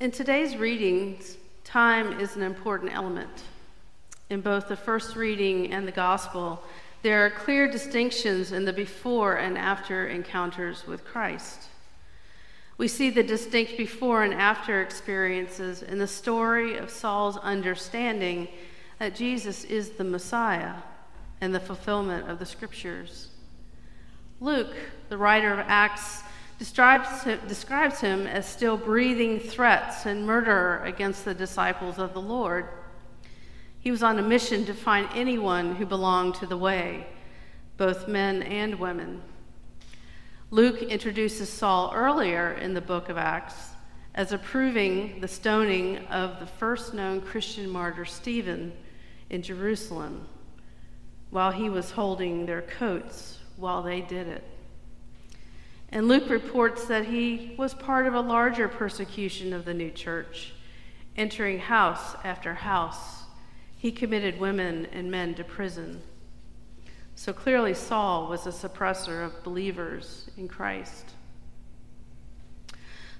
In today's readings, time is an important element. In both the first reading and the gospel, there are clear distinctions in the before and after encounters with Christ. We see the distinct before and after experiences in the story of Saul's understanding that Jesus is the Messiah and the fulfillment of the scriptures. Luke, the writer of Acts, describes him, describes him as still breathing threats and murder against the disciples of the Lord. He was on a mission to find anyone who belonged to the way, both men and women. Luke introduces Saul earlier in the book of Acts as approving the stoning of the first known Christian martyr, Stephen, in Jerusalem, while he was holding their coats while they did it. And Luke reports that he was part of a larger persecution of the new church, entering house after house. He committed women and men to prison. So clearly, Saul was a suppressor of believers in Christ.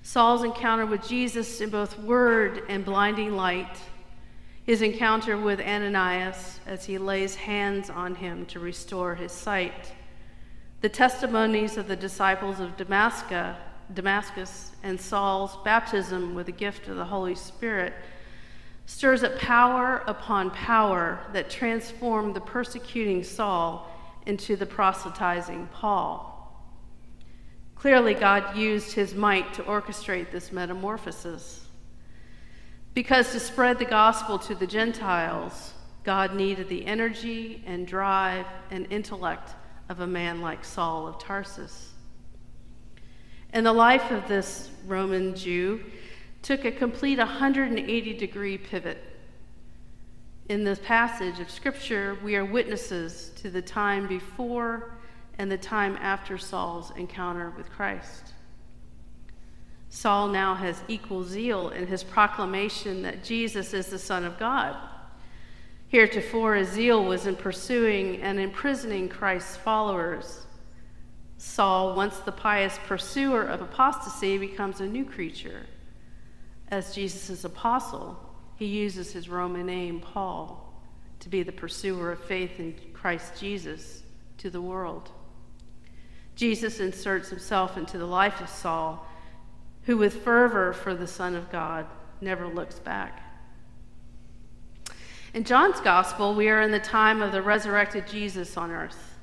Saul's encounter with Jesus in both word and blinding light, his encounter with Ananias as he lays hands on him to restore his sight, the testimonies of the disciples of Damascus, Damascus and Saul's baptism with the gift of the Holy Spirit stirs up power upon power that transformed the persecuting Saul into the proselytizing Paul. Clearly, God used his might to orchestrate this metamorphosis. Because to spread the gospel to the Gentiles, God needed the energy and drive and intellect of a man like Saul of Tarsus. And the life of this Roman Jew took a complete 180 degree pivot. In this passage of Scripture, we are witnesses to the time before and the time after Saul's encounter with Christ. Saul now has equal zeal in his proclamation that Jesus is the Son of God. Heretofore, his zeal was in pursuing and imprisoning Christ's followers. Saul, once the pious pursuer of apostasy, becomes a new creature. As Jesus' apostle, he uses his Roman name, Paul, to be the pursuer of faith in Christ Jesus to the world. Jesus inserts himself into the life of Saul, who, with fervor for the Son of God, never looks back. In John's gospel, we are in the time of the resurrected Jesus on earth.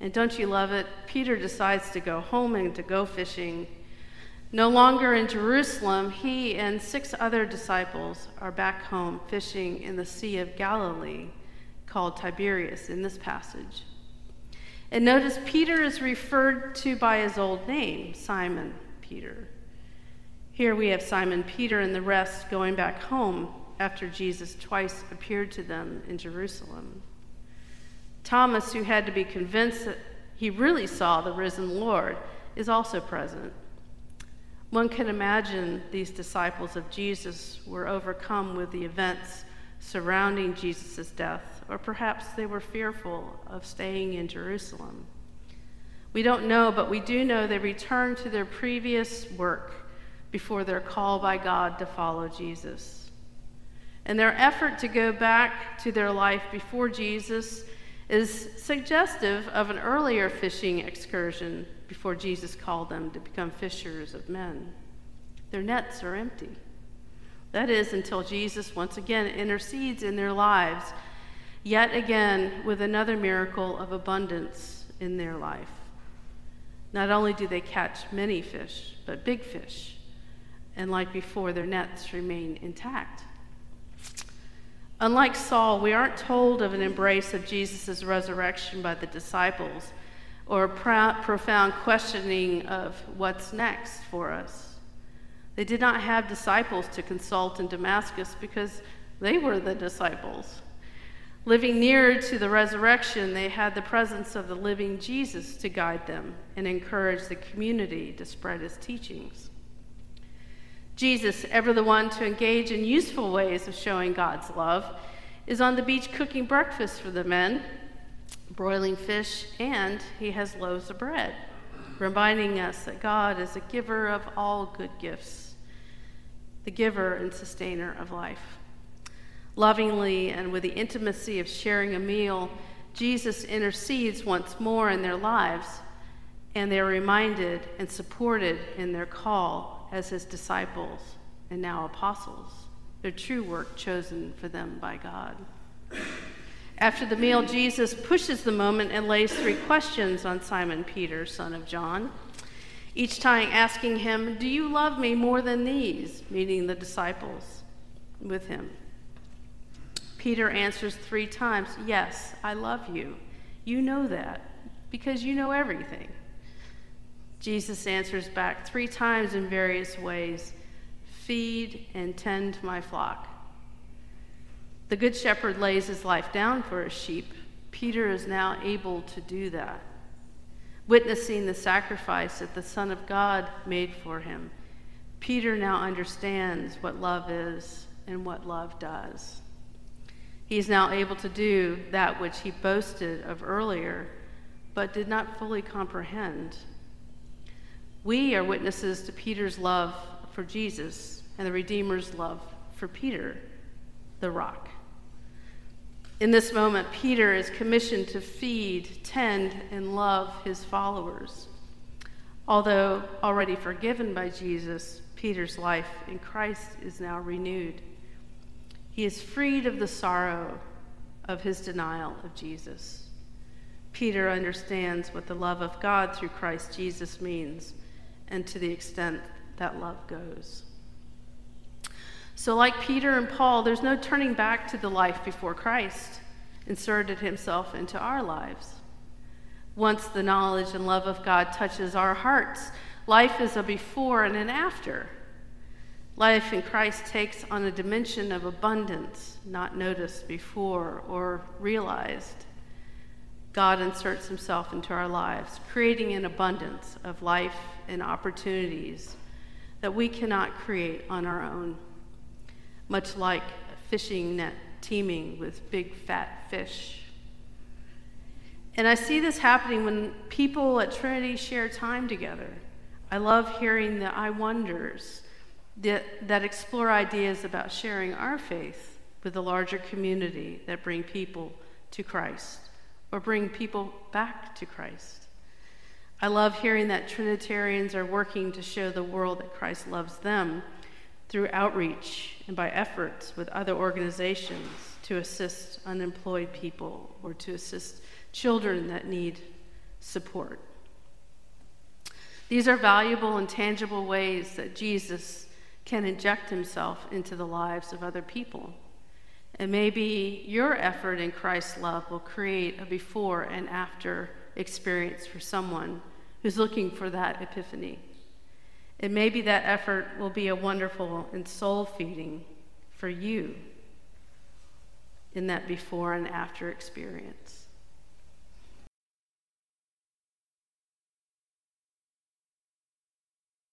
And don't you love it? Peter decides to go home and to go fishing. No longer in Jerusalem, he and six other disciples are back home fishing in the Sea of Galilee, called Tiberias in this passage. And notice Peter is referred to by his old name, Simon Peter. Here we have Simon Peter and the rest going back home after Jesus twice appeared to them in Jerusalem. Thomas, who had to be convinced that he really saw the risen Lord, is also present. One can imagine these disciples of Jesus were overcome with the events surrounding Jesus' death, or perhaps they were fearful of staying in Jerusalem. We don't know, but we do know they returned to their previous work before their call by God to follow Jesus. And their effort to go back to their life before Jesus is suggestive of an earlier fishing excursion before Jesus called them to become fishers of men. Their nets are empty. That is, until Jesus once again intercedes in their lives, yet again with another miracle of abundance in their life. Not only do they catch many fish, but big fish, and like before, their nets remain intact. Unlike Saul, we aren't told of an embrace of Jesus' resurrection by the disciples or a profound questioning of what's next for us. They did not have disciples to consult in Damascus because they were the disciples. Living nearer to the resurrection, they had the presence of the living Jesus to guide them and encourage the community to spread his teachings. Jesus, ever the one to engage in useful ways of showing God's love, is on the beach cooking breakfast for the men, broiling fish, and he has loaves of bread, reminding us that God is a giver of all good gifts. the giver and sustainer of life. Lovingly and with the intimacy of sharing a meal, Jesus intercedes once more in their lives, and they are reminded and supported in their call as his disciples and now apostles, their true work chosen for them by God. After the meal, Jesus pushes the moment and lays three questions on Simon Peter, son of John, each time asking him, Do you love me more than these? meaning the disciples with him. Peter answers three times, Yes, I love you. You know that because you know everything. Jesus answers back three times in various ways Feed and tend my flock. The Good Shepherd lays his life down for his sheep. Peter is now able to do that, witnessing the sacrifice that the Son of God made for him. Peter now understands what love is and what love does. He is now able to do that which he boasted of earlier, but did not fully comprehend. We are witnesses to Peter's love for Jesus and the Redeemer's love for Peter, the rock. In this moment, Peter is commissioned to feed, tend, and love his followers. Although already forgiven by Jesus, Peter's life in Christ is now renewed. He is freed of the sorrow of his denial of Jesus. Peter understands what the love of God through Christ Jesus means and to the extent that love goes. So, like Peter and Paul, there's no turning back to the life before Christ inserted himself into our lives. Once the knowledge and love of God touches our hearts, life is a before and an after. Life in Christ takes on a dimension of abundance not noticed before or realized. God inserts himself into our lives, creating an abundance of life and opportunities that we cannot create on our own much like a fishing net teeming with big fat fish. And I see this happening when people at Trinity share time together. I love hearing the I wonders that, that explore ideas about sharing our faith with the larger community that bring people to Christ or bring people back to Christ. I love hearing that Trinitarians are working to show the world that Christ loves them through outreach and by efforts with other organizations to assist unemployed people or to assist children that need support. These are valuable and tangible ways that Jesus can inject himself into the lives of other people. And maybe your effort in Christ's love will create a before and after experience for someone who's looking for that epiphany. And maybe that effort will be a wonderful and soul feeding for you in that before and after experience.